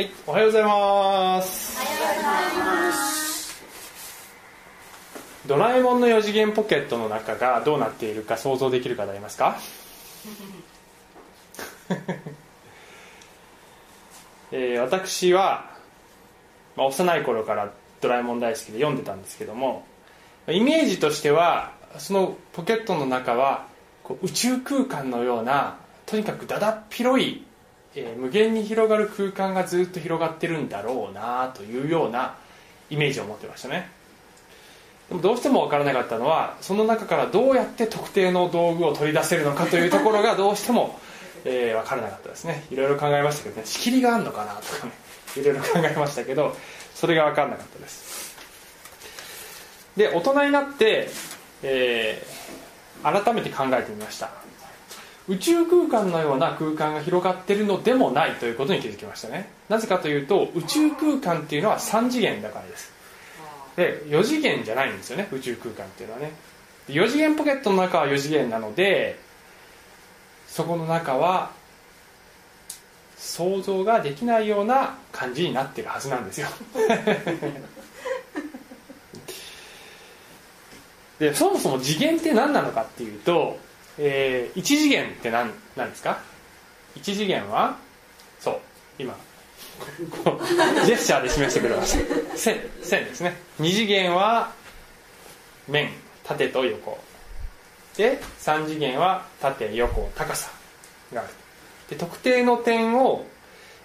はい、おはようございます。ドラえもんの4次元ポケットの中がどうなっているか想像できる方いますか？えー私は、まあ、幼い頃からドラえもん大好きで読んでたんですけどもイメージとしてはそのポケットの中は宇宙空間のようなとにかくだだっ広い、えー無限に広がる空間がずっと広がってるんだろうなというようなイメージを持ってましたね。でもどうしても分からなかったのはその中からどうやって特定の道具を取り出せるのかというところがどうしても、えー分からなかったですね。いろいろ考えましたけどね。仕切りがあるのかなとかね。いろいろ考えましたけどそれが分からなかったです。で大人になって、えー改めて考えてみました。宇宙空間のような空間が広がってるのでもないということに気づきましたね。なぜかというと宇宙空間っていうのは3次元だからです。で4次元じゃないんですよね宇宙空間っていうのはね。4次元ポケットの中は4次元なのでそこの中は想像ができないような感じになってるはずなんですよ。でそもそも次元って何なのかっていうと、え1次元って何何ですか？1次元は？そう今。ジェスチャーで示してくれました。線線ですね。2次元は面縦と横。で3次元は縦横高さがある。で特定の点を、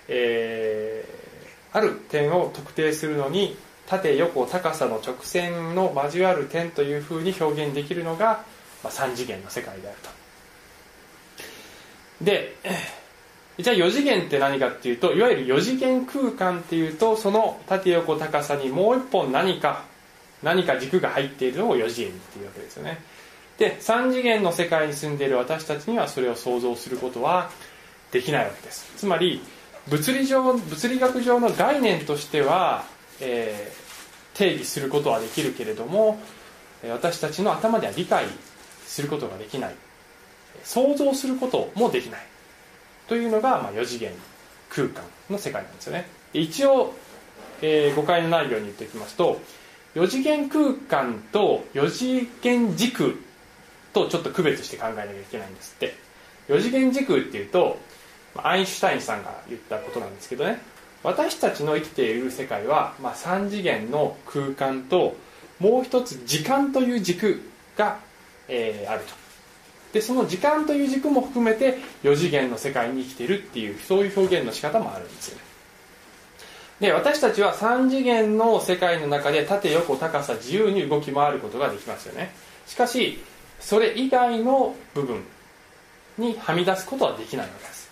えーある点を特定するのに縦横高さの直線の交わる点というふうに表現できるのが、まあ、3次元の世界であると。でじゃあ4次元って何かっていうといわゆる4次元空間っていうとその縦横高さにもう一本何か何か軸が入っているのを4次元っていうわけですよね。で3次元の世界に住んでいる私たちにはそれを想像することはできないわけです。つまり物理上物理学上の概念としては、えー定義することはできるけれども私たちの頭では理解することができない。想像することもできない。というのが、まあ、4次元空間の世界なんですよね。で一応、えー誤解のないように言っておきますと4次元空間と4次元時空とちょっと区別して考えなきゃいけないんですって。4次元時空っていうとアインシュタインさんが言ったことなんですけどね。私たちの生きている世界は、まあ、3次元の空間ともう一つ時間という軸が、えーあると。でその時間という軸も含めて4次元の世界に生きているっていうそういう表現の仕方もあるんですよね。で私たちは3次元の世界の中で縦横高さ自由に動き回ることができますよね。しかしそれ以外の部分にはみ出すことはできないわけです。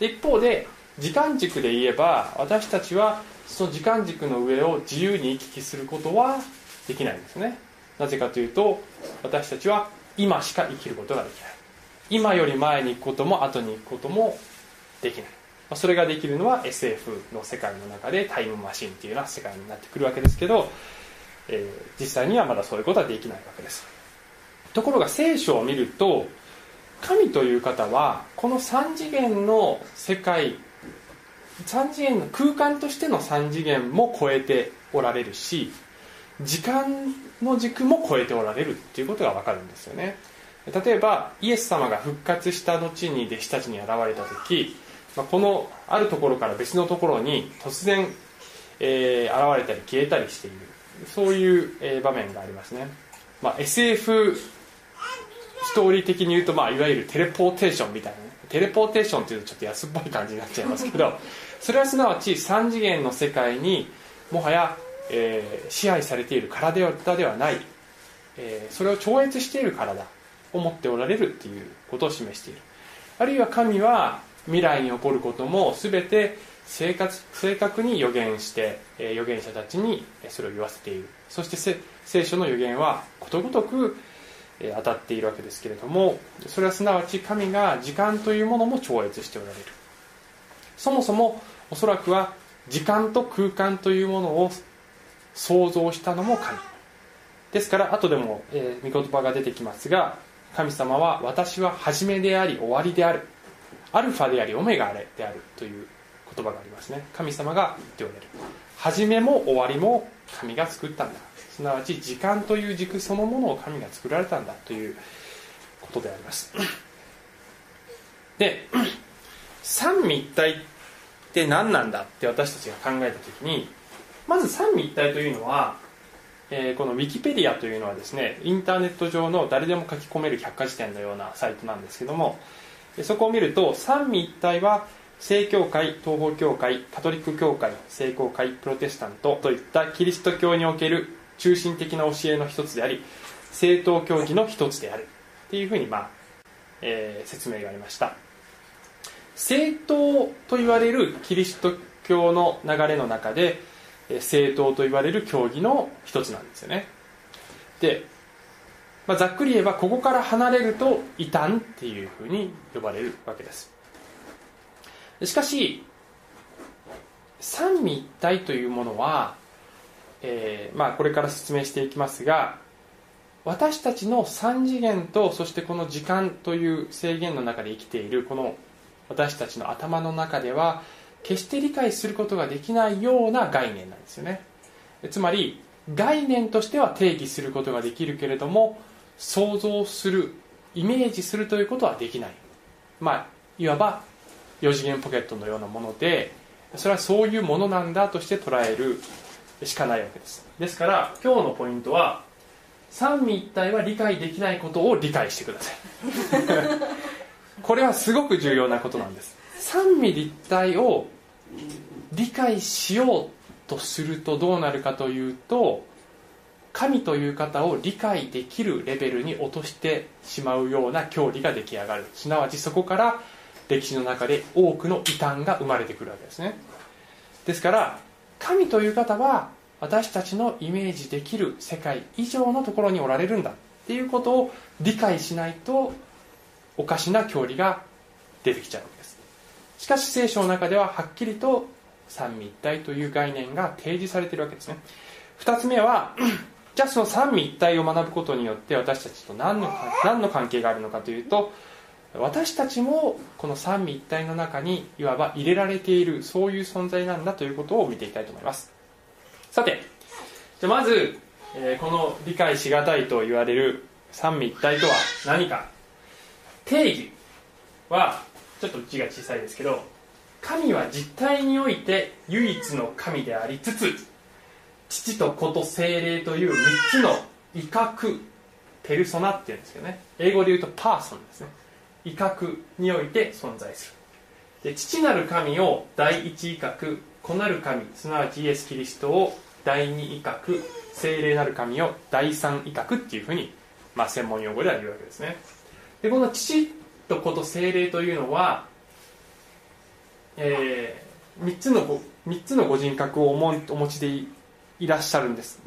一方で時間軸で言えば私たちはその時間軸の上を自由に行き来することはできないんですね。なぜかというと私たちは今しか生きることができない。今より前に行くことも後に行くこともできない。まそれができるのは SF の世界の中でタイムマシンっていうような世界になってくるわけですけど、えー実際にはまだそういうことはできないわけです。ところが聖書を見ると神という方はこの3次元の世界3次元の空間としての3次元も超えておられるし時間の軸も超えておられるっていうことが分かるんですよね。例えばイエス様が復活した後に弟子たちに現れた時、まあこのあるところから別のところに突然、えー現れたり消えたりしている。そういう、えー場面がありますね、まあ、SF ストーリー的に言うと、まあ、いわゆるテレポーテーションみたいなね。テレポーテーションっていうとちょっと安っぽい感じになっちゃいますけどそれはすなわち3次元の世界にもはや、えー支配されている体ではない、えーそれを超越している体を持っておられるっていうことを示している。あるいは神は未来に起こることも全て正確正確に予言して、えー預言者たちにそれを言わせている。そして聖書の予言はことごとくえ当たっているわけですけれどもそれはすなわち神が時間というものも超越しておられる。そもそもおそらくは時間と空間というものを創造したのも神。ですから後でも、えー御言葉が出てきますが神様は私は初めであり終わりである。アルファでありオメガであるという言葉がありますね。神様が言っておられる。始めも終わりも神が作ったんだ。すなわち時間という軸そのものを神が作られたんだ。ということであります。で三位一体って何なんだって私たちが考えた時にまず三位一体というのは、えー、このウィキペディアというのはですねインターネット上の誰でも書き込める百科事典のようなサイトなんですけどもそこを見ると三位一体は正教会東方教会カトリック教会聖公会プロテスタントといったキリスト教における中心的な教えの一つであり正統教義の一つである。っていうふうに、まあえー、説明がありました。正統と言われるキリスト教の流れの中で正統と言われる教義の一つなんですよね。で、まあ、ざっくり言えばここから離れると異端っていうふうに呼ばれるわけです。しかし三位一体というものは、えーまあ、これから説明していきますが私たちの3次元とそしてこの時間という制限の中で生きているこの私たちの頭の中では決して理解することができないような概念なんですよね。つまり概念としては定義することができるけれども想像するイメージするということはできない。まあいわば4次元ポケットのようなものでそれはそういうものなんだとして捉えるしかないわけです。ですから今日のポイントは三位一体は理解できないことを理解してください。これはすごく重要なことなんです。三位一体を理解しようとするとどうなるかというと神という方を理解できるレベルに落としてしまうような教理が出来上がる。すなわちそこから歴史の中で多くの異端が生まれてくるわけですね。ですから神という方は私たちのイメージできる世界以上のところにおられるんだ。っていうことを理解しないとおかしな教理が出てきちゃう。しかし聖書の中でははっきりと三位一体という概念が提示されているわけですね。2つ目は じゃあその三位一体を学ぶことによって私たちと何の何の関係があるのかというと私たちもこの三位一体の中にいわば入れられているそういう存在なんだということを見ていきたいと思います。さてじゃまず、えー、この理解しがたいと言われる三位一体とは何か。定義はちょっと字が小さいですけど神は実体において唯一の神でありつつ父と子と精霊という3つの威嚇ペルソナっていうんですけどね。英語で言うとパーソンですね。威嚇において存在する。で父なる神を第一威嚇子なる神すなわちイエス・キリストを第二威嚇精霊なる神を第三威嚇っていうふうに、まあ、専門用語では言うわけですね。でこの父と子と精霊というのは、えー、3つのご3つのご人格をおもお持ちでいらっしゃるんです。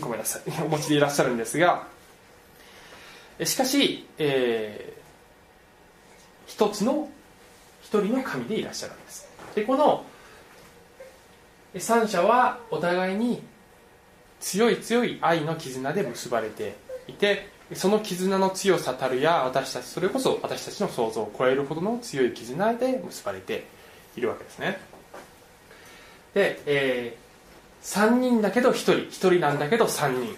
ごめんなさい。お持ちでいらっしゃるんですがしかし、えー、一つの一人の神でいらっしゃるわけです。でこの三者はお互いに強い強い愛の絆で結ばれていてその絆の強さたるや私たちそれこそ私たちの想像を超えるほどの強い絆で結ばれているわけですね。で、えー、3人だけど1人1人なんだけど3人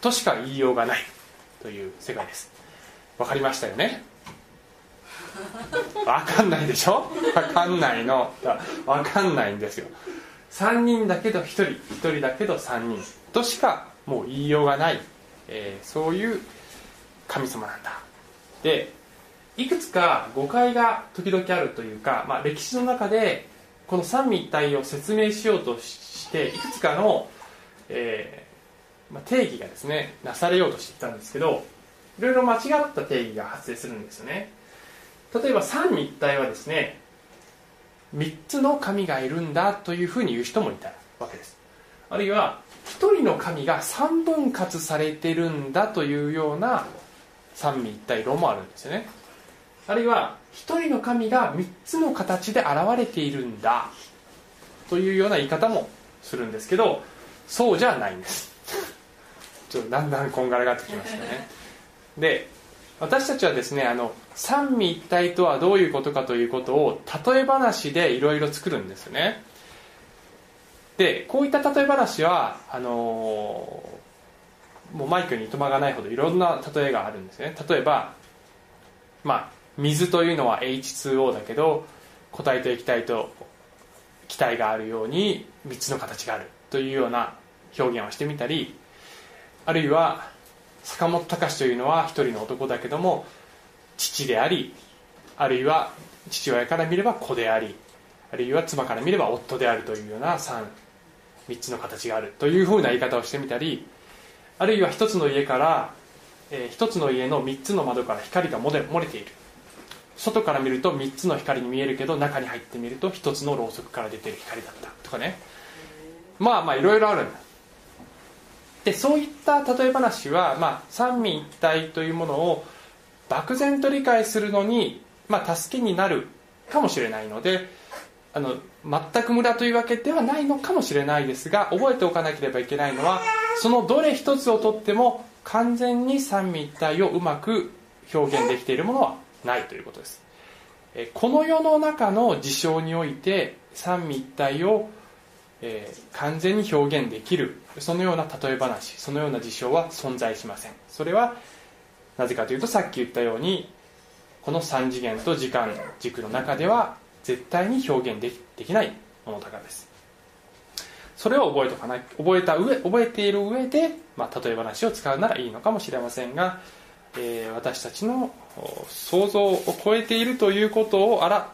としか言いようがないという世界です。わかりましたよね？わかんないでしょ？わかんないの。わかんないんですよ。3人だけど1人1人だけど3人としかもう言いようがない、えー、そういう神様なんだ。でいくつか誤解が時々あるというか、まあ、歴史の中でこの三位一体を説明しようとしていくつかの、えーまあ、定義がですねなされようとしていたんですけどいろいろ間違った定義が発生するんですよね。例えば三位一体はですね3つの神がいるんだというふうに言う人もいたわけです。あるいは1人の神が3分割されてるんだというような三位一体論もあるんですよね。あるいは1人の神が3つの形で現れているんだ。というような言い方もするんですけどそうじゃないんです。ちょっとだんだんこんがらがってきましたね。で私たちはですねあの三位一体とはどういうことかということを例え話でいろいろ作るんですよね。でこういった例え話はあのもうマイクにいとまがないほどいろんな例えがあるんですね。例えばまあ水というのは H2O だけど固体と液体と気体があるように3つの形があるというような表現をしてみたりあるいは坂本隆というのは一人の男だけども父でありあるいは父親から見れば子でありあるいは妻から見れば夫であるというような 3, 3つの形があるというふうな言い方をしてみたりあるいは一つの家から、えー、一つの家の3つの窓から光が漏れ漏れている。外から見ると3つの光に見えるけど中に入ってみると1つのろうそくから出てる光だった。とかね。まあまあいろいろあるでそういった例え話は、まあ、三位一体というものを漠然と理解するのに、まあ、助けになるかもしれないのであの全く無駄というわけではないのかもしれないですが覚えておかなければいけないのはそのどれ一つをとっても完全に三位一体をうまく表現できているものはないということです。この世の中の事象において三位一体をえー、完全に表現できるそのような例え話そのような事象は存在しません。それはなぜかというとさっき言ったようにこの3次元と時間軸の中では絶対に表現できできないものだからです。それを覚えとかない覚えた上覚えている上で、まあ、例え話を使うならいいのかもしれませんが、えー、私たちの想像を超えているということをあら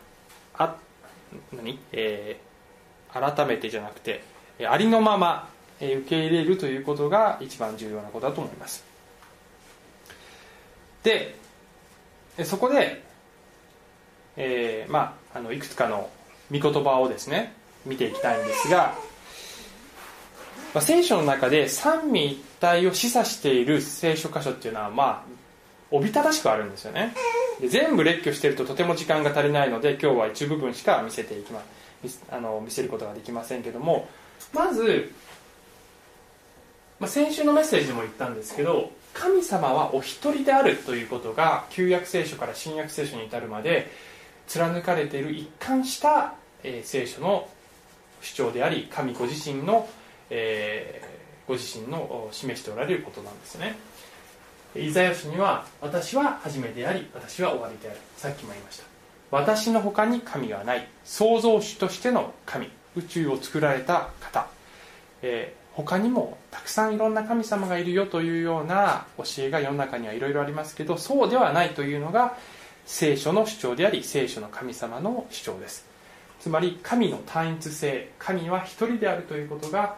あ何、えー改めてじゃなくてありのまま受け入れるということが一番重要なことだと思います。でそこで、えー、まああのいくつかの御言葉をですね見ていきたいんですが、まあ、聖書の中で三位一体を示唆している聖書箇所っていうのはまあおびただしくあるんですよね。で全部列挙してるととても時間が足りないので今日は一部分しか見せていきますあの見せることができませんけどもまず、まあ、先週のメッセージでも言ったんですけど神様はお一人であるということが旧約聖書から新約聖書に至るまで貫かれている一貫した、えー、聖書の主張であり神ご自身の、えー、ご自身の示しておられることなんですね。イザヤ書には私は初めであり私は終わりである。さっきも言いました。私の他に神がない。創造主としての神。宇宙を作られた方、えー、他にもたくさんいろんな神様がいるよというような教えが世の中にはいろいろありますけどそうではないというのが聖書の主張であり聖書の神様の主張です。つまり神の単一性。神は一人であるということが、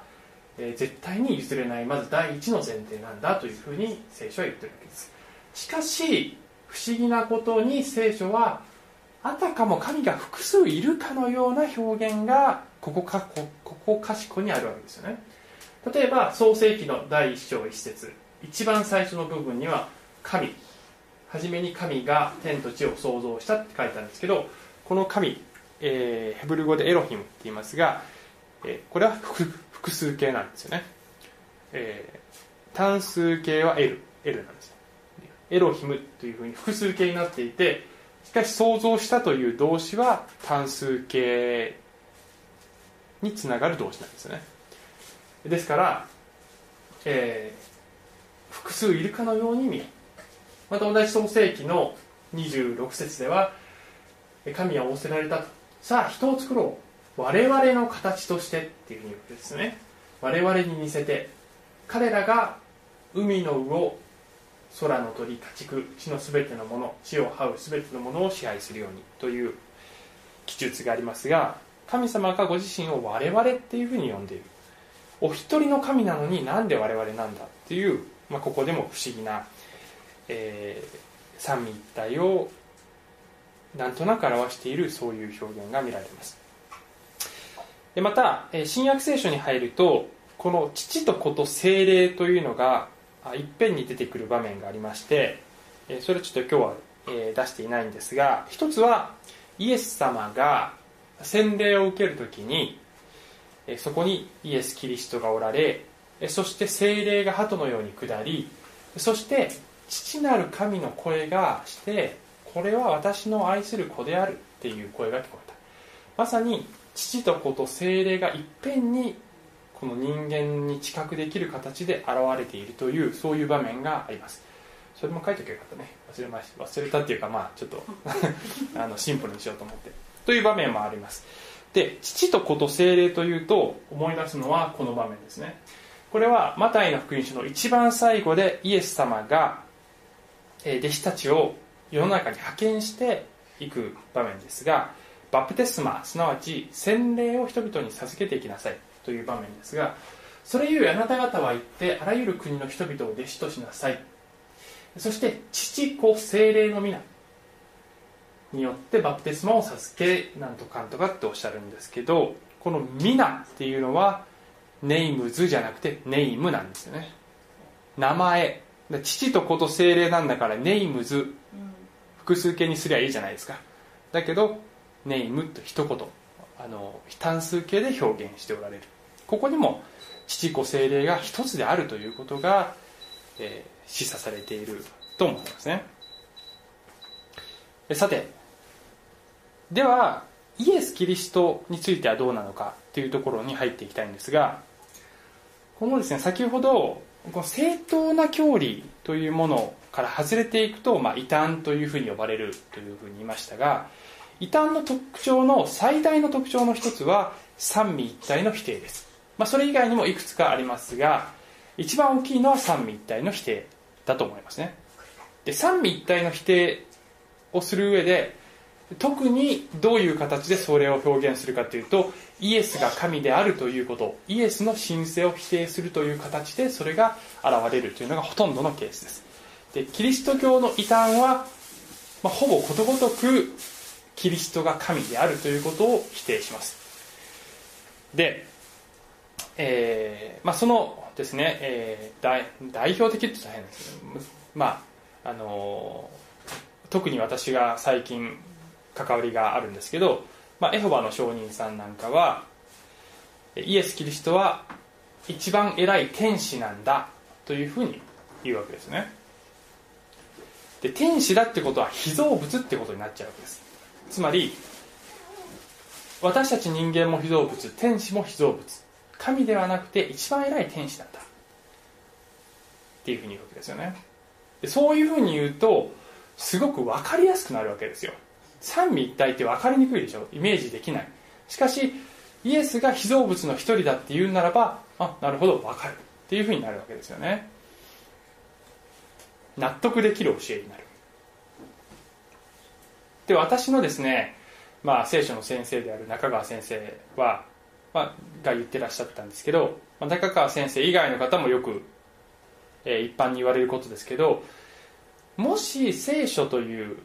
え、絶対に譲れないまず第一の前提なんだというふうに聖書は言ってるわけです。しかし不思議なことに聖書はあたかも神が複数いるかのような表現がここかこここかしこにあるわけですよね。例えば創世紀の第1章1節。一番最初の部分には神。初めに神が天と地を創造したって書いてあるんですけどこの神、えー、ヘブル語でエロヒムって言いますが、えー、これは複数形なんですよね、えー、単数形は L, L なんですよ。エロヒムというふうに複数形になっていてしかし想像したという動詞は単数形につながる動詞なんですね。ですから、えー、複数いるかのように見えまた同じ創世紀の26節では神は仰せられたと。さあ人を作ろう。我々の形としてっていうふうに言うわけですね。我々に似せて彼らが海の魚空の鳥家畜地のすべてのもの地を這うすべてのものを支配するようにという記述がありますが神様がご自身を我々っていうふうに呼んでいる。お一人の神なのになんで我々なんだっていう、まあ、ここでも不思議な、えー、三位一体をなんとなく表しているそういう表現が見られます。でまたえ新約聖書に入るとこの父と子と精霊というのがいっぺんに出てくる場面がありましてそれちょっと今日は出していないんですが一つはイエス様が洗礼を受ける時にそこにイエス・キリストがおられそして精霊が鳩のように下りそして父なる神の声がしてこれは私の愛する子であるっていう声が聞こえた。まさに父と子と精霊がいっぺんにこの人間に知覚できる形で現れているというそういう場面があります。それも書いておけばよかったね。忘れました。忘れたっていうかまあちょっと あのシンプルにしようと思って。という場面もあります。で父と子と精霊というと思い出すのはこの場面ですね。これはマタイの福音書の一番最後でイエス様が弟子たちを世の中に派遣していく場面ですがバプテスマすなわち洗礼を人々に授けていきなさいという場面ですがそれゆえあなた方は行ってあらゆる国の人々を弟子としなさい。そして父子精霊の皆によってバプテスマを授けなんとかんとかっておっしゃるんですけどこの皆っていうのはネイムズじゃなくてネイムなんですよね。名前。父と子と精霊なんだからネイムズ。複数形にすりゃいいじゃないですか。だけどネイムと一言あの単数形で表現しておられる。ここにも父子精霊が一つであるということが、えー、示唆されていると思いますね。さてではイエス・キリストについてはどうなのかというところに入っていきたいんですがこのですね先ほどこの正当な教理というものから外れていくと、まあ、異端というふうに呼ばれるというふうに言いましたが異端の特徴の最大の特徴の一つは三位一体の否定です、まあ、それ以外にもいくつかありますが一番大きいのは三位一体の否定だと思いますね。で三位一体の否定をする上で特にどういう形でそれを表現するかというとイエスが神であるということイエスの神聖を否定するという形でそれが現れるというのがほとんどのケースです。でキリスト教の異端は、まあ、ほぼことごとくキリストが神であるということを否定します。で、えーまあ、そのですね、えー、代表的って大変ですけどまああの特に私が最近関わりがあるんですけど、まあ、エホバの証人さんなんかはイエス・キリストは一番偉い天使なんだというふうに言うわけですね。で天使だってことは被造物ってことになっちゃうわけです。つまり私たち人間も被造物天使も被造物。神ではなくて一番偉い天使なんだっていうふうに言うわけですよね。でそういうふうに言うとすごく分かりやすくなるわけですよ。三位一体って分かりにくいでしょ。イメージできない。しかしイエスが被造物の一人だって言うならばあなるほど分かる。っていうふうになるわけですよね。納得できる教えになる。で私のですね、まあ、聖書の先生である中川先生は、まあ、が言ってらっしゃったんですけど、まあ、中川先生以外の方もよく、えー、一般に言われることですけどもし聖書という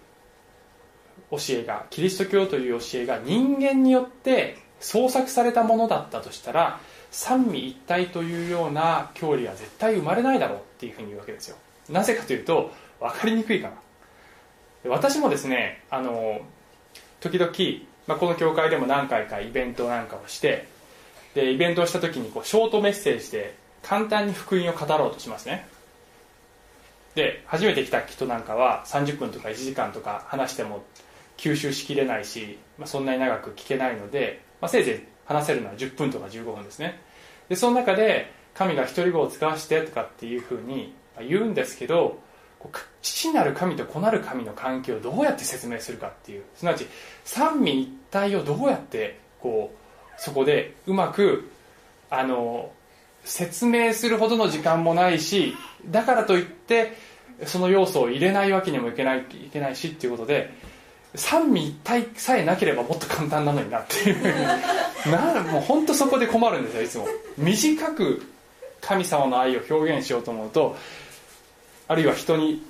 教えがキリスト教という教えが人間によって創作されたものだったとしたら三位一体というような教理は絶対生まれないだろうっていうふうに言うわけですよ。なぜかというと分かりにくいから私もですねあの時々、まあ、この教会でも何回かイベントなんかをしてでイベントをした時にこうショートメッセージで簡単に福音を語ろうとしますね。で初めて来た人なんかは30分とか1時間とか話しても吸収しきれないし、まあ、そんなに長く聞けないので、まあ、せいぜい話せるのは10分とか15分ですね。でその中で神が独り語を使わせてとかっていうふうに言うんですけど父なる神と子なる神の関係をどうやって説明するかっていう。すなわち三位一体をどうやってこうそこでうまくあの説明するほどの時間もないしだからといってその要素を入れないわけにもいけないいけないしっていうことで三位一体さえなければもっと簡単なのになっていう。なもう本当そこで困るんですよいつも。短く神様の愛を表現しようと思うとあるいは人に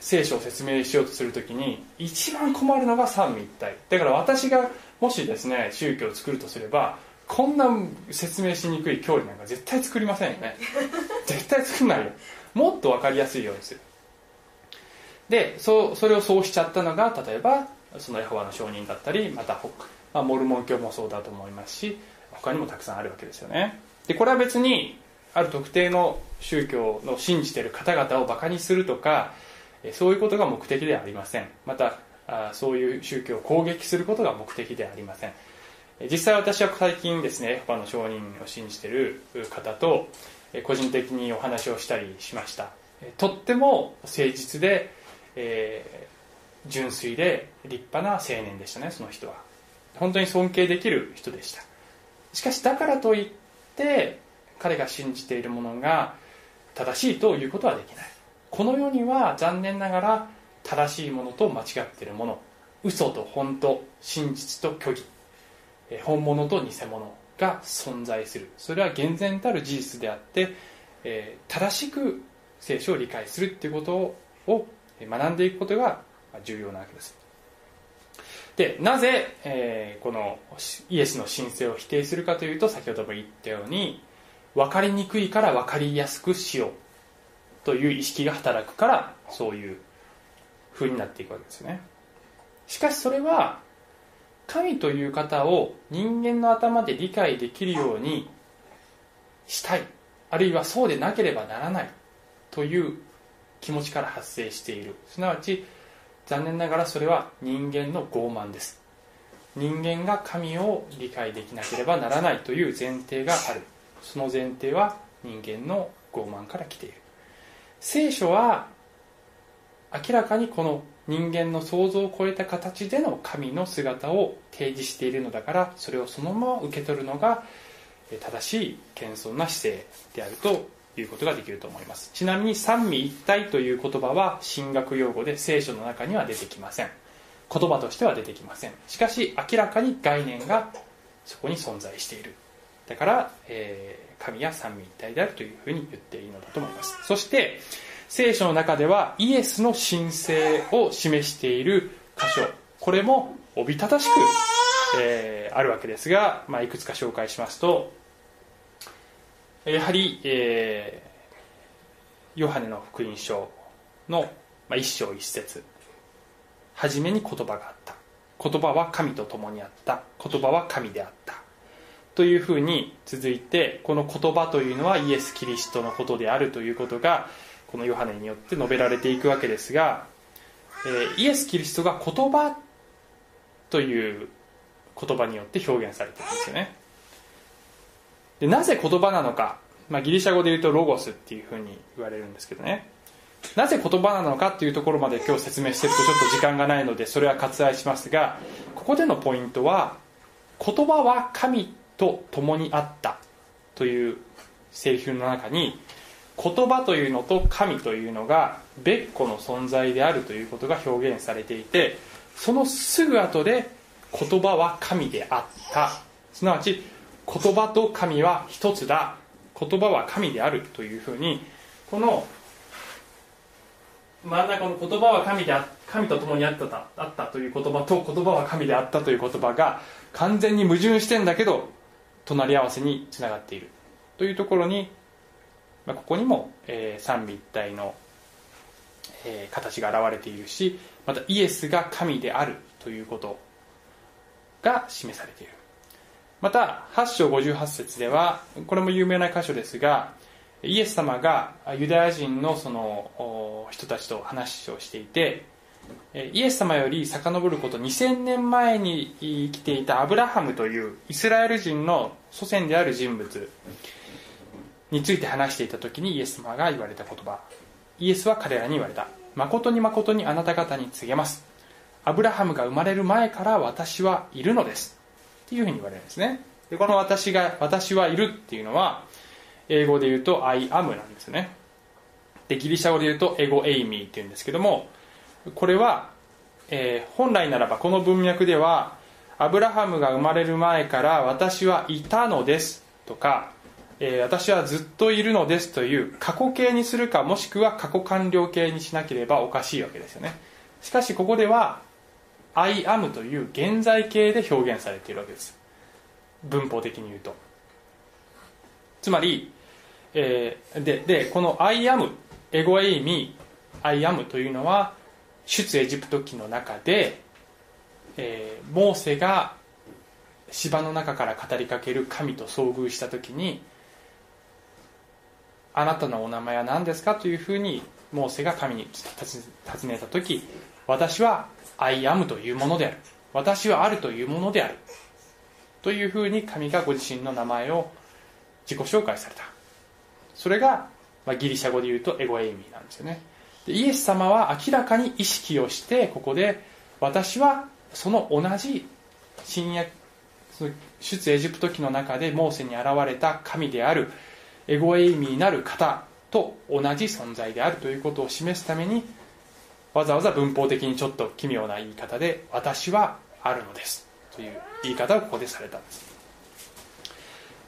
聖書を説明しようとするときに一番困るのが三位一体。だから私がもしですね宗教を作るとすればこんな説明しにくい教理なんか絶対作りませんよね。絶対作んないよ。もっと分かりやすいようにする。でそそれをそうしちゃったのが例えばそのエホバの証人だったりまた、まあ、モルモン教もそうだと思いますし他にもたくさんあるわけですよね。でこれは別にある特定の宗教の信じてる方々をバカにするとかそういうことが目的ではありません。またそういう宗教を攻撃することが目的ではありません。実際私は最近ですね他の証人を信じてる方と個人的にお話をしたりしました。とっても誠実で、えー、純粋で立派な青年でしたねその人は。本当に尊敬できる人でした。しかしだからといって彼が信じているものが正しいということはできない。この世には残念ながら正しいものと間違っているもの嘘と本当真実と虚偽本物と偽物が存在する。それは厳然たる事実であって、えー、正しく聖書を理解するっていうことを学んでいくことが重要なわけです。でなぜ、えー、このイエスの神聖を否定するかというと先ほども言ったように分かりにくいから分かりやすくしようという意識が働くからそういう風になっていくわけですね。しかしそれは神という方を人間の頭で理解できるようにしたい。あるいはそうでなければならないという気持ちから発生している。すなわち残念ながらそれは人間の傲慢です。人間が神を理解できなければならないという前提がある。その前提は人間の傲慢から来ている。聖書は明らかにこの人間の想像を超えた形での神の姿を提示しているのだからそれをそのまま受け取るのが正しい謙遜な姿勢であるということができると思います。ちなみに三位一体という言葉は神学用語で聖書の中には出てきません。言葉としては出てきません。しかし明らかに概念がそこに存在している。だから、えー、神や三位一体であるというふうに言っていいのだと思います。そして聖書の中ではイエスの神聖を示している箇所これもおびただしく、えー、あるわけですが、まあ、いくつか紹介しますとやはり、えー、ヨハネの福音書の、まあ、一章一節初めに言葉があった。言葉は神と共にあった。言葉は神であった。というふうに続いてこの言葉というのはイエス・キリストのことであるということがこのヨハネによって述べられていくわけですが、え、イエス・キリストが言葉という言葉によって表現されているんですよね。でなぜ言葉なのか、まあ、ギリシャ語で言うとロゴスっていうふうに言われるんですけどね。なぜ言葉なのかっていうところまで今日説明してるとちょっと時間がないのでそれは割愛しますがここでのポイントは言葉は神と共にあったというセリフの中に言葉というのと神というのが別個の存在であるということが表現されていてそのすぐ後で言葉は神であった。すなわち言葉と神は一つだ。言葉は神であるというふうにこの真ん中の言葉は神であ神と共にあったあったという言葉と言葉は神であったという言葉が完全に矛盾してんだけど隣り合わせにつながっているというところにまあ、ここにも、えー、三位一体の、えー、形が現れているしまたイエスが神であるということが示されている。また8章58節ではこれも有名な箇所ですがイエス様がユダヤ人のその人たちと話をしていてイエス様より遡ること2000年前に生きていたアブラハムというイスラエル人の祖先である人物について話していた時にイエス様が言われた言葉。イエスは彼らに言われた。誠に誠にあなた方に告げます。アブラハムが生まれる前から私はいるのです。っていうふうに言われるんですね。でこの私が私はいるっていうのは英語で言うと I am なんですね。でギリシャ語で言うとエゴエイミーっていうんですけどもこれは、えー、本来ならばこの文脈ではアブラハムが生まれる前から私はいたのですとかえー、私はずっといるのですという過去形にするかもしくは過去完了形にしなければおかしいわけですよね。しかしここでは I am という現在形で表現されているわけです。文法的に言うと。つまり、えー、ででこの I am エゴエイミ I am というのは出エジプト記の中で、えー、モーセが芝の中から語りかける神と遭遇した時にあなたのお名前は何ですかというふうにモーセが神に尋ねた時私は「I am」というものである。私はあるというものである。というふうに神がご自身の名前を自己紹介された。それが、まあ、ギリシャ語で言うとエゴエイミーなんですよね。でイエス様は明らかに意識をしてここで私はその同じ新約出エジプト記の中でモーセに現れた神であるエゴエイミーなる方と同じ存在であるということを示すためにわざわざ文法的にちょっと奇妙な言い方で「私はあるのです」という言い方をここでされたんです。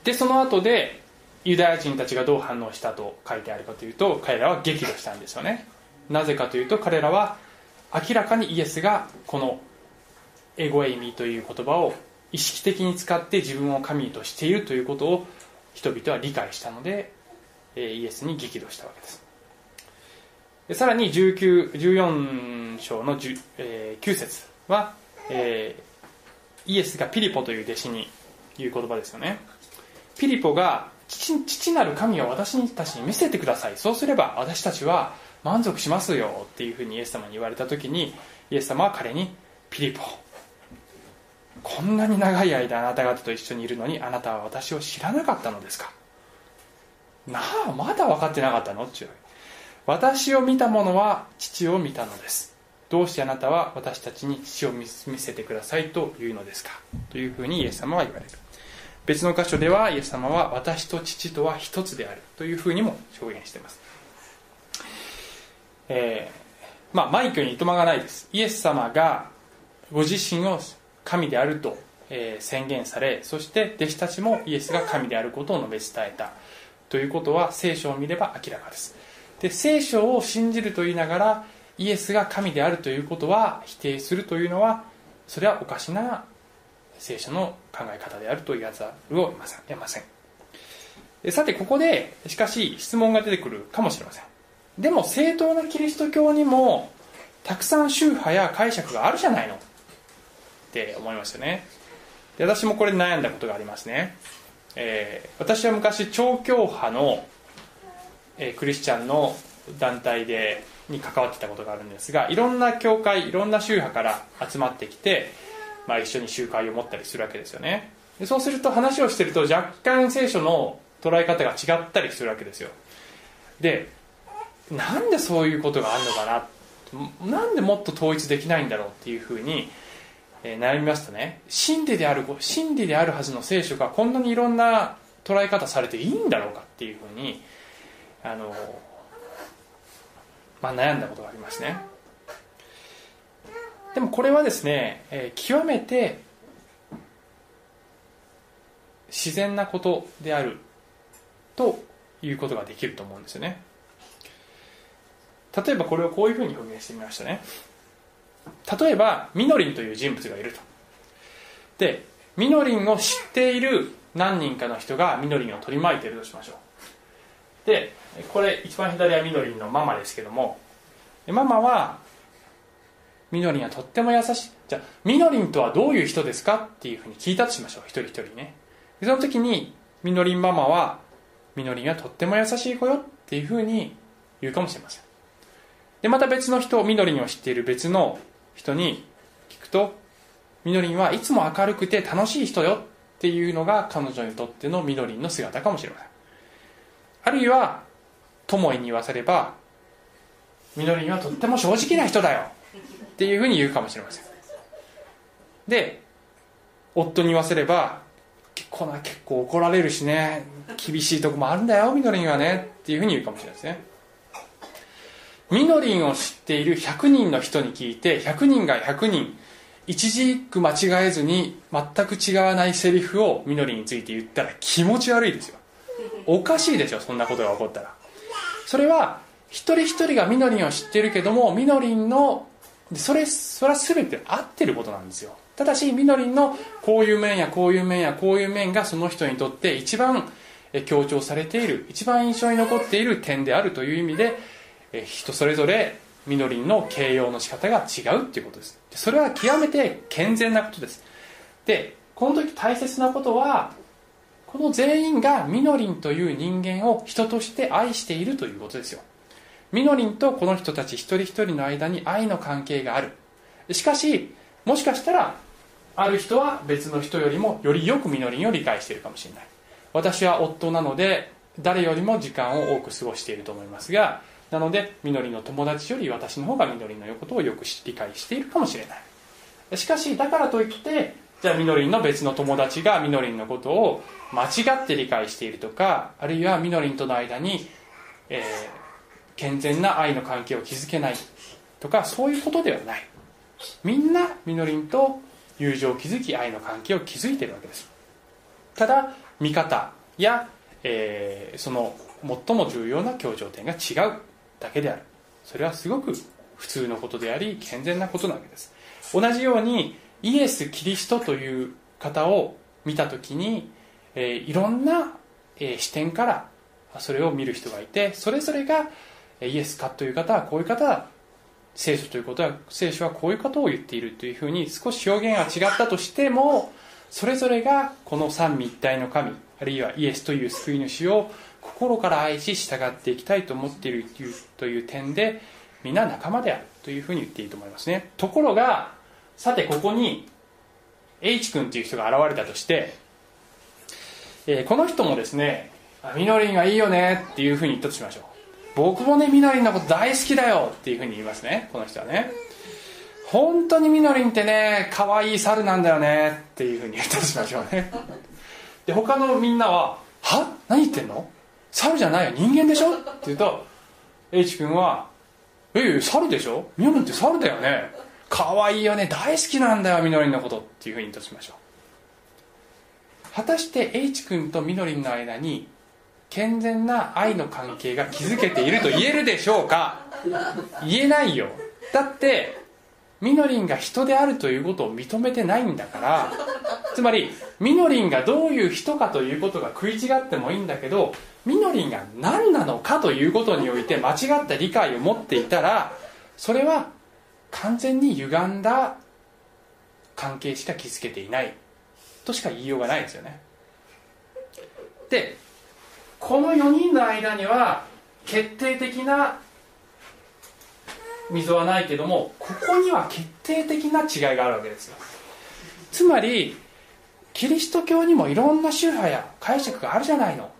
でその後でユダヤ人たちがどう反応したと書いてあるかというと彼らは激怒したんですよね。なぜかというと彼らは明らかにイエスがこのエゴエイミという言葉を意識的に使って自分を神としているということを人々は理解したのでイエスに激怒したわけです。さらに19 14章の10、え、9節は、えー、イエスがピリポという弟子に言う言葉ですよね。ピリポが父父なる神を私たちに見せてください。そうすれば私たちは満足しますよっていうふうにイエス様に言われた時にイエス様は彼にピリポこんなに長い間あなた方と一緒にいるのにあなたは私を知らなかったのですか？なあまだ分かってなかったの？ってい。う私を見た者は父を見たのです。どうしてあなたは私たちに父を見せてくださいというのですか？というふうにイエス様は言われる。別の箇所ではイエス様は私と父とは一つであるというふうにも表現しています、えー、まあマイクにいとまがないです。イエス様がご自身を神であると、え宣言されそして弟子たちもイエスが神であることを述べ伝えた。ということは聖書を見れば明らかです。で聖書を信じると言いながらイエスが神であるということは否定するというのはそれはおかしな聖書の考え方であると言わざるを得ません。さてここでしかし質問が出てくるかもしれません。でも正当なキリスト教にもたくさん宗派や解釈があるじゃないの。って思いますよね。で私もこれ悩んだことがありますね、えー、私は昔超教派のえクリスチャンの団体でに関わってたことがあるんですがいろんな教会いろんな宗派から集まってきて、まあ、一緒に集会を持ったりするわけですよね。でそうすると話をしてると若干聖書の捉え方が違ったりするわけですよ。でなんでそういうことがあるのかな？なんでもっと統一できないんだろうっていうふうに、え悩みますとね。真理である真理であるはずの聖書がこんなにいろんな捉え方されていいんだろうかっていうふうにあの、まあ、悩んだことがありますね。でもこれはですね、えー、極めて自然なことであるということができると思うんですよね。例えばこれをこういうふうに表現してみましたね。例えばみのりんという人物がいると。でみのりんを知っている何人かの人がみのりんを取り巻いているとしましょう。でこれ一番左はみのりんのママですけどもママはみのりんはとっても優しい。じゃあみのりんとはどういう人ですかっていうふうに聞いたとしましょう。一人一人ね。その時にみのりんママはみのりんはとっても優しい子よっていうふうに言うかもしれません。でまた別の人みのりんを知っている別の人に聞くとみのりんはいつも明るくて楽しい人よっていうのが彼女にとってのみのりんの姿かもしれません。あるいは友に言わせればみのりにはとっても正直な人だよっていうふうに言うかもしれません。で夫に言わせれば結構な結構怒られるしね厳しいとこもあるんだよみのりんはねっていうふうに言うかもしれないですねみのりんを知っている100人の人に聞いて100人が100人一字一句間違えずに全く違わないセリフをみのりについて言ったら気持ち悪いですよ。おかしいでしょそんなことが起こったら。それは一人一人がみのりんを知ってるけどもみのりんのそれそれは全て合ってることなんですよ。ただしみのりんのこういう面やこういう面やこういう面がその人にとって一番強調されている一番印象に残っている点であるという意味で人それぞれみのりんの形容の仕方が違うっていうことです。それは極めて健全なことです。でこの時大切なことはこの全員がみのりんという人間を人として愛しているということですよ。みのりんとこの人たち一人一人の間に愛の関係がある。しかしもしかしたらある人は別の人よりもよりよくみのりんを理解しているかもしれない。私は夫なので誰よりも時間を多く過ごしていると思いますがなのでみのりの友達より私の方がみのりのことをよく理解しているかもしれない。しかしだからといってじゃあみのりんの別の友達がみのりんのことを間違って理解しているとかあるいはみのりんとの間に、えー、健全な愛の関係を築けないとかそういうことではない。みんなみのりんと友情を築き愛の関係を築いているわけです。ただ見方や、えー、その最も重要な協調点が違う。だけである。それはすごく普通のことであり健全なことなわけです。同じようにイエス・キリストという方を見た時に、え、いろんな、え、視点からそれを見る人がいてそれぞれがイエスかという方はこういう方は聖書ということは聖書はこういうことを言っているというふうに少し表現が違ったとしてもそれぞれがこの三位一体の神あるいはイエスという救い主を心から愛し従っていきたいと思っているという点で皆仲間であるというふうに言っていいと思いますね。ところがさてここに H 君という人が現れたとして、えー、この人もですねみのりんがいいよねっていうふうに言ったとしましょう。僕もねみのりんのこと大好きだよっていうふうに言いますねこの人はね。本当にみのりんってね可愛い猿なんだよねっていうふうに言ったとしましょうね。で他のみんなは「は？何言ってんの？猿じゃないよ。人間でしょ?」って言うと H 君は「ええ猿でしょ？みのりんって猿だよね。可愛いよね。大好きなんだよみのりんのこと」っていうふうに言ったとしましょう。果たして H 君とみのりんの間に健全な愛の関係が築けていると言えるでしょうか？言えないよ。だってみのりんが人であるということを認めてないんだから つまりみのりんがどういう人かということが食い違ってもいいんだけどみのりんが何なのかということにおいて間違った理解を持っていたらそれは完全に歪んだ関係しか築けていないとしか言いようがないですよね。でこの4人の間には決定的な溝はないけどもここには決定的な違いがあるわけですよ。つまりキリスト教にもいろんな宗派や解釈があるじゃないの。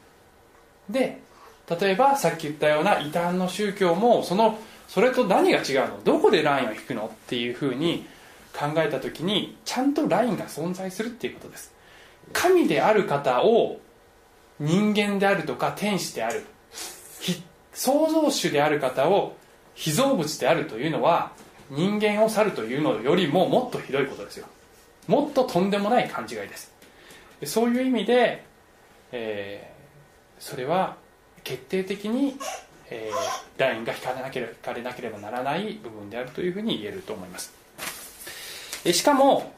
で例えばさっき言ったような異端の宗教もそのそれと何が違うの？どこでラインを引くの？っていうふうに考えた時にちゃんとラインが存在するっていうことです。神である方を人間であるとか天使である創造主である方を被造物であるというのは人間を去るというのよりももっとひどいことですよ。もっととんでもない勘違いです。そういう意味で、えー、それは決定的に、えー、ラインが引かれなければ引かれなければならない部分であるというふうに言えると思います。しかも、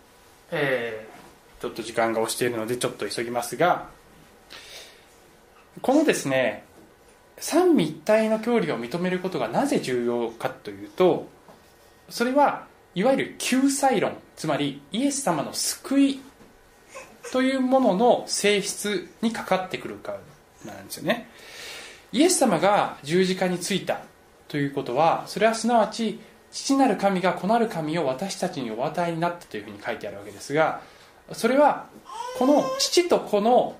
えー、ちょっと時間が押しているのでちょっと急ぎますがこのですね三位一体の教理を認めることがなぜ重要かというとそれはいわゆる救済論つまりイエス様の救いというものの性質にかかってくるからなんですよね。イエス様が十字架についたということはそれはすなわち父なる神が子なる神を私たちにお与えになったというふうに書いてあるわけですがそれはこの父と子の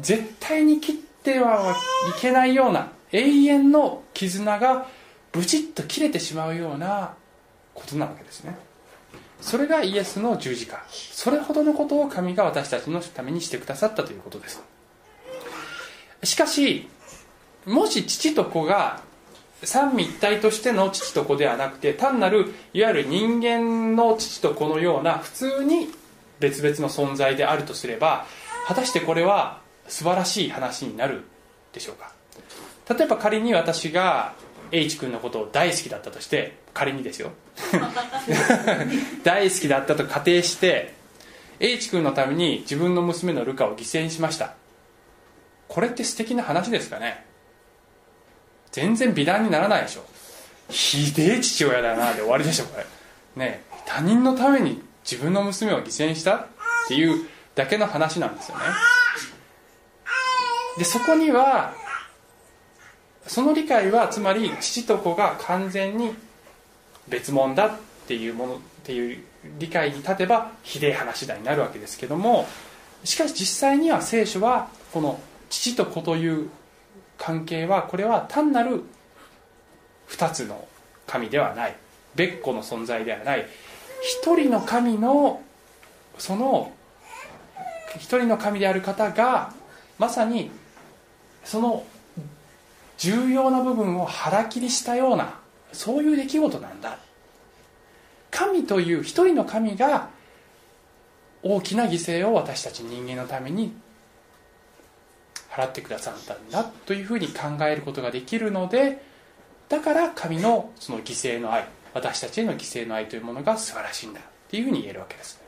絶対に切ってはいけないような永遠の絆がブチッと切れてしまうようなことなわけですね。それがイエスの十字架。それほどのことを神が私たちのためにしてくださったということです。しかしもし父と子が三位一体としての父と子ではなくて単なるいわゆる人間の父と子のような普通に別々の存在であるとすれば果たしてこれは素晴らしい話になるでしょうか。例えば仮に私が H 君のことを大好きだったとして仮にですよ。大好きだったと仮定して H 君のために自分の娘のルカを犠牲にしました。これって素敵な話ですかね。全然美談にならないでしょ。ひでえ父親だなで終わりでしょこれ。ね他人のために自分の娘を犠牲にしたっていうだけの話なんですよね。でそこにはその理解はつまり父と子が完全に別物だっていうものっていう理解に立てばひでえ話だになるわけですけどもしかし実際には聖書はこの父と子という関係はこれは単なる2つの神ではない。別個の存在ではない。一人の神のその一人の神である方がまさにその重要な部分を腹切りしたようなそういう出来事なんだ。神という一人の神が大きな犠牲を私たち人間のために払ってくださったんだというふうに考えることができるのでだから神のその犠牲の愛私たちへの犠牲の愛というものが素晴らしいんだっていうふうに言えるわけです。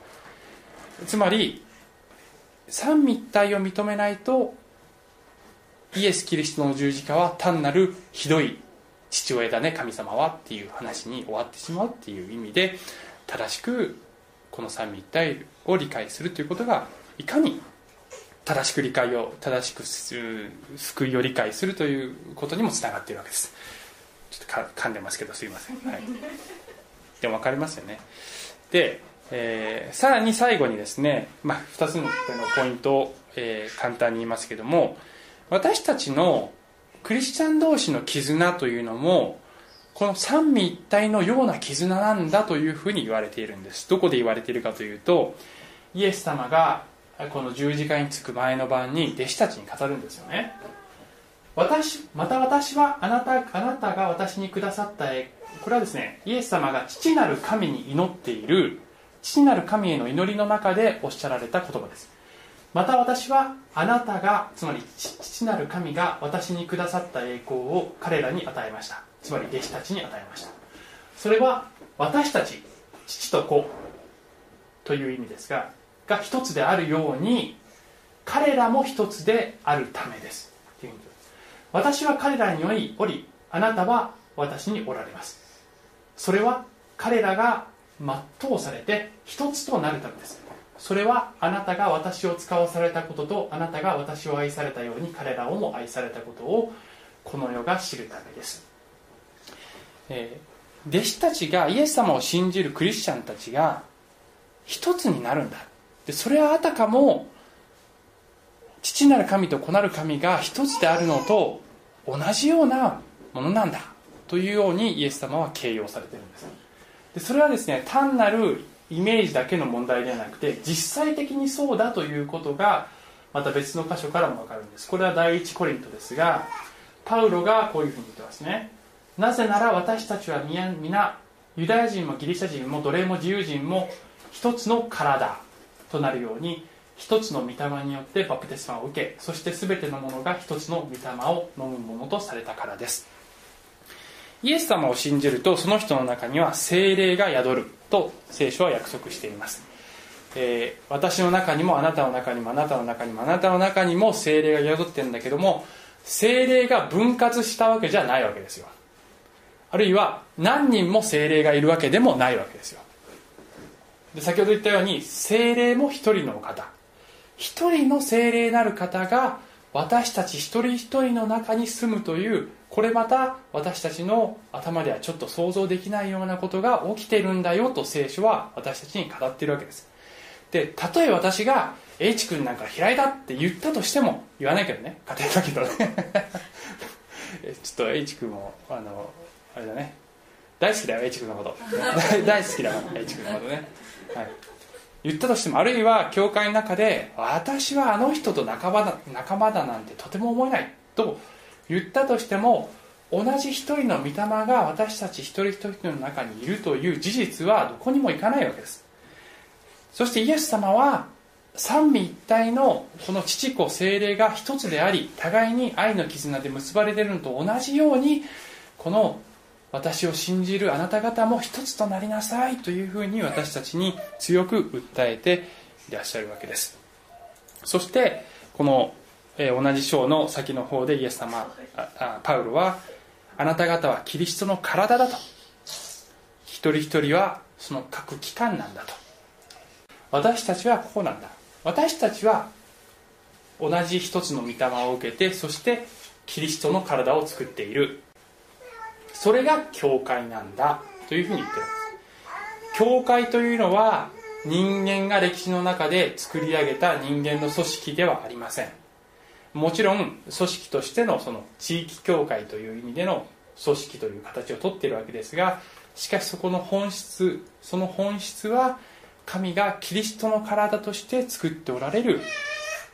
つまり三位一体を認めないとイエス・キリストの十字架は単なるひどい父親だね神様はっていう話に終わってしまうっていう意味で正しくこの三位一体を理解するということがいかに正しく理解を正しく救いを理解するということにもつながっているわけです。ちょっと噛んでますけどすいません、はい、でも分かりますよねで、えー、さらに最後にですね、まあ、2つのポイントを、えー、簡単に言いますけども私たちのクリスチャン同士の絆というのもこの三位一体のような絆なんだというふうに言われているんです。どこで言われているかというとイエス様がこの十字架につく前の晩に弟子たちに語るんですよね。私また私はあなたあなたが私にくださった絵これはですねイエス様が父なる神に祈っている父なる神への祈りの中でおっしゃられた言葉です。また私はあなたがつまり父なる神が私にくださった栄光を彼らに与えました。つまり弟子たちに与えました。それは私たち父と子という意味ですがが一つであるように彼らも一つであるためです。私は彼らにおりあなたは私におられます。それは彼らが全うされて一つとなるためです。それはあなたが私を使わされたこととあなたが私を愛されたように彼らをも愛されたことをこの世が知るためです、えー、弟子たちがイエス様を信じるクリスチャンたちが一つになるんだ。でそれはあたかも父なる神と子なる神が一つであるのと同じようなものなんだというようにイエス様は形容されてるんです。でそれはですね単なるイメージだけの問題ではなくて実際的にそうだということがまた別の箇所からも分かるんです。これは第一コリントですがパウロがこういうふうに言ってますね。なぜなら私たちは皆ユダヤ人もギリシャ人も奴隷も自由人も一つの体となるように一つの御霊によってバプテスマを受けそして全てのものが一つの御霊を飲むものとされたからです。イエス様を信じるとその人の中には精霊が宿る。と聖書は約束しています、えー、私の中にもあなたの中にもあなたの中にもあなたの中にも精霊が宿ってるんだけども精霊が分割したわけじゃないわけですよ。あるいは何人も精霊がいるわけでもないわけですよ。で先ほど言ったように精霊も一人の方。一人の精霊なる方が私たち一人一人の中に住むというこれまた私たちの頭ではちょっと想像できないようなことが起きてるんだよと聖書は私たちに語っているわけです。でたとえ私が H 君なんか嫌いだって言ったとしても言わないけどね。家庭だけどね。ちょっと H 君もあのあれだね。大好きだよ H 君のこと。大好きだから H 君のことね、はい、言ったとしてもあるいは教会の中で私はあの人と仲間だ仲間だなんてとても思えないと言ったとしても同じ一人の御霊が私たち一人一人の中にいるという事実はどこにもいかないわけです。そしてイエス様は三位一体のこの父子精霊が一つであり互いに愛の絆で結ばれているのと同じようにこの私を信じるあなた方も一つとなりなさいというふうに私たちに強く訴えていらっしゃるわけです。そしてこのえ、同じ章の先の方でイエス様パウロはあなた方はキリストの体だと。一人一人はその各機関なんだと。私たちはこうなんだ。私たちは同じ一つの御霊を受けてそしてキリストの体を作っている。それが教会なんだというふうに言ってるんです。教会というのは人間が歴史の中で作り上げた人間の組織ではありません。もちろん組織としてのその地域教会という意味での組織という形をとっているわけですがしかしそこの本質その本質は神がキリストの体として作っておられる、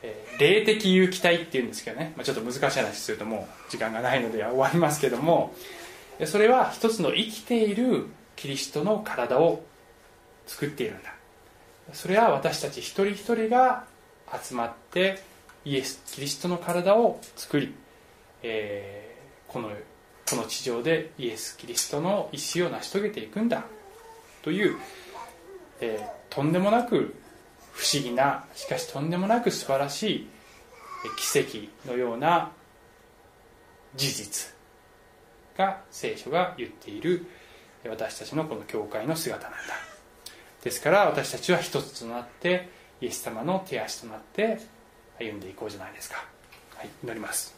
えー、霊的有機体っていうんですけどね、まあ、ちょっと難しい話するともう時間がないので終わりますけどもそれは一つの生きているキリストの体を作っているんだ。それは私たち一人一人が集まってイエスキリストの体を作り、えー、このこの地上でイエス・キリストの意思を成し遂げていくんだ。という、えー、とんでもなく不思議なしかしとんでもなく素晴らしい奇跡のような事実が聖書が言っている私たちのこの教会の姿なんだ。ですから私たちは一つとなってイエス様の手足となって歩んでいこうじゃないですか、はい、祈ります。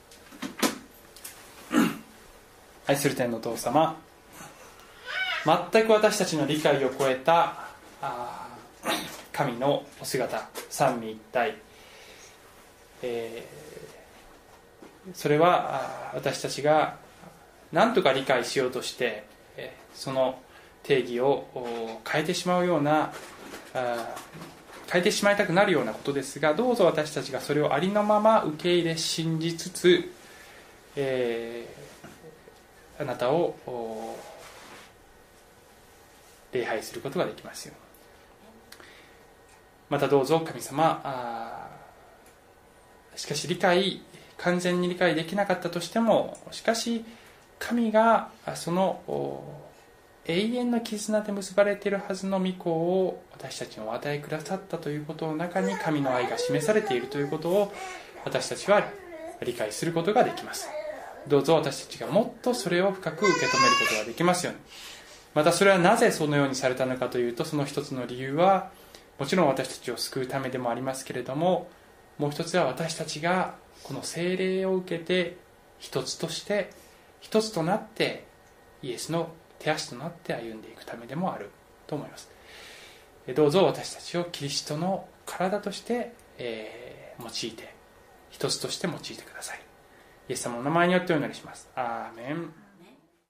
愛する天のお父様全く私たちの理解を超えた神のお姿三位一体、えー、それは私たちが何とか理解しようとしてその定義を変えてしまうような変えてしまいたくなるようなことですがどうぞ私たちがそれをありのまま受け入れ信じつつ、えあなたを礼拝することができますよまたどうぞ神様しかし理解完全に理解できなかったとしてもしかし神がその永遠の絆で結ばれているはずの御子を私たちにお与えくださったということの中に神の愛が示されているということを私たちは理解することができます。どうぞ私たちがもっとそれを深く受け止めることができます。ようにまたそれはなぜそのようにされたのかというとその一つの理由はもちろん私たちを救うためでもありますけれどももう一つは私たちがこの精霊を受けて一つとして一つとなってイエスの手足となって歩んでいくためでもある。と思います。どうぞ私たちをキリストの体として、えー、用いて一つとして用いてください。イエス様の名前によってお祈りします。アーメン。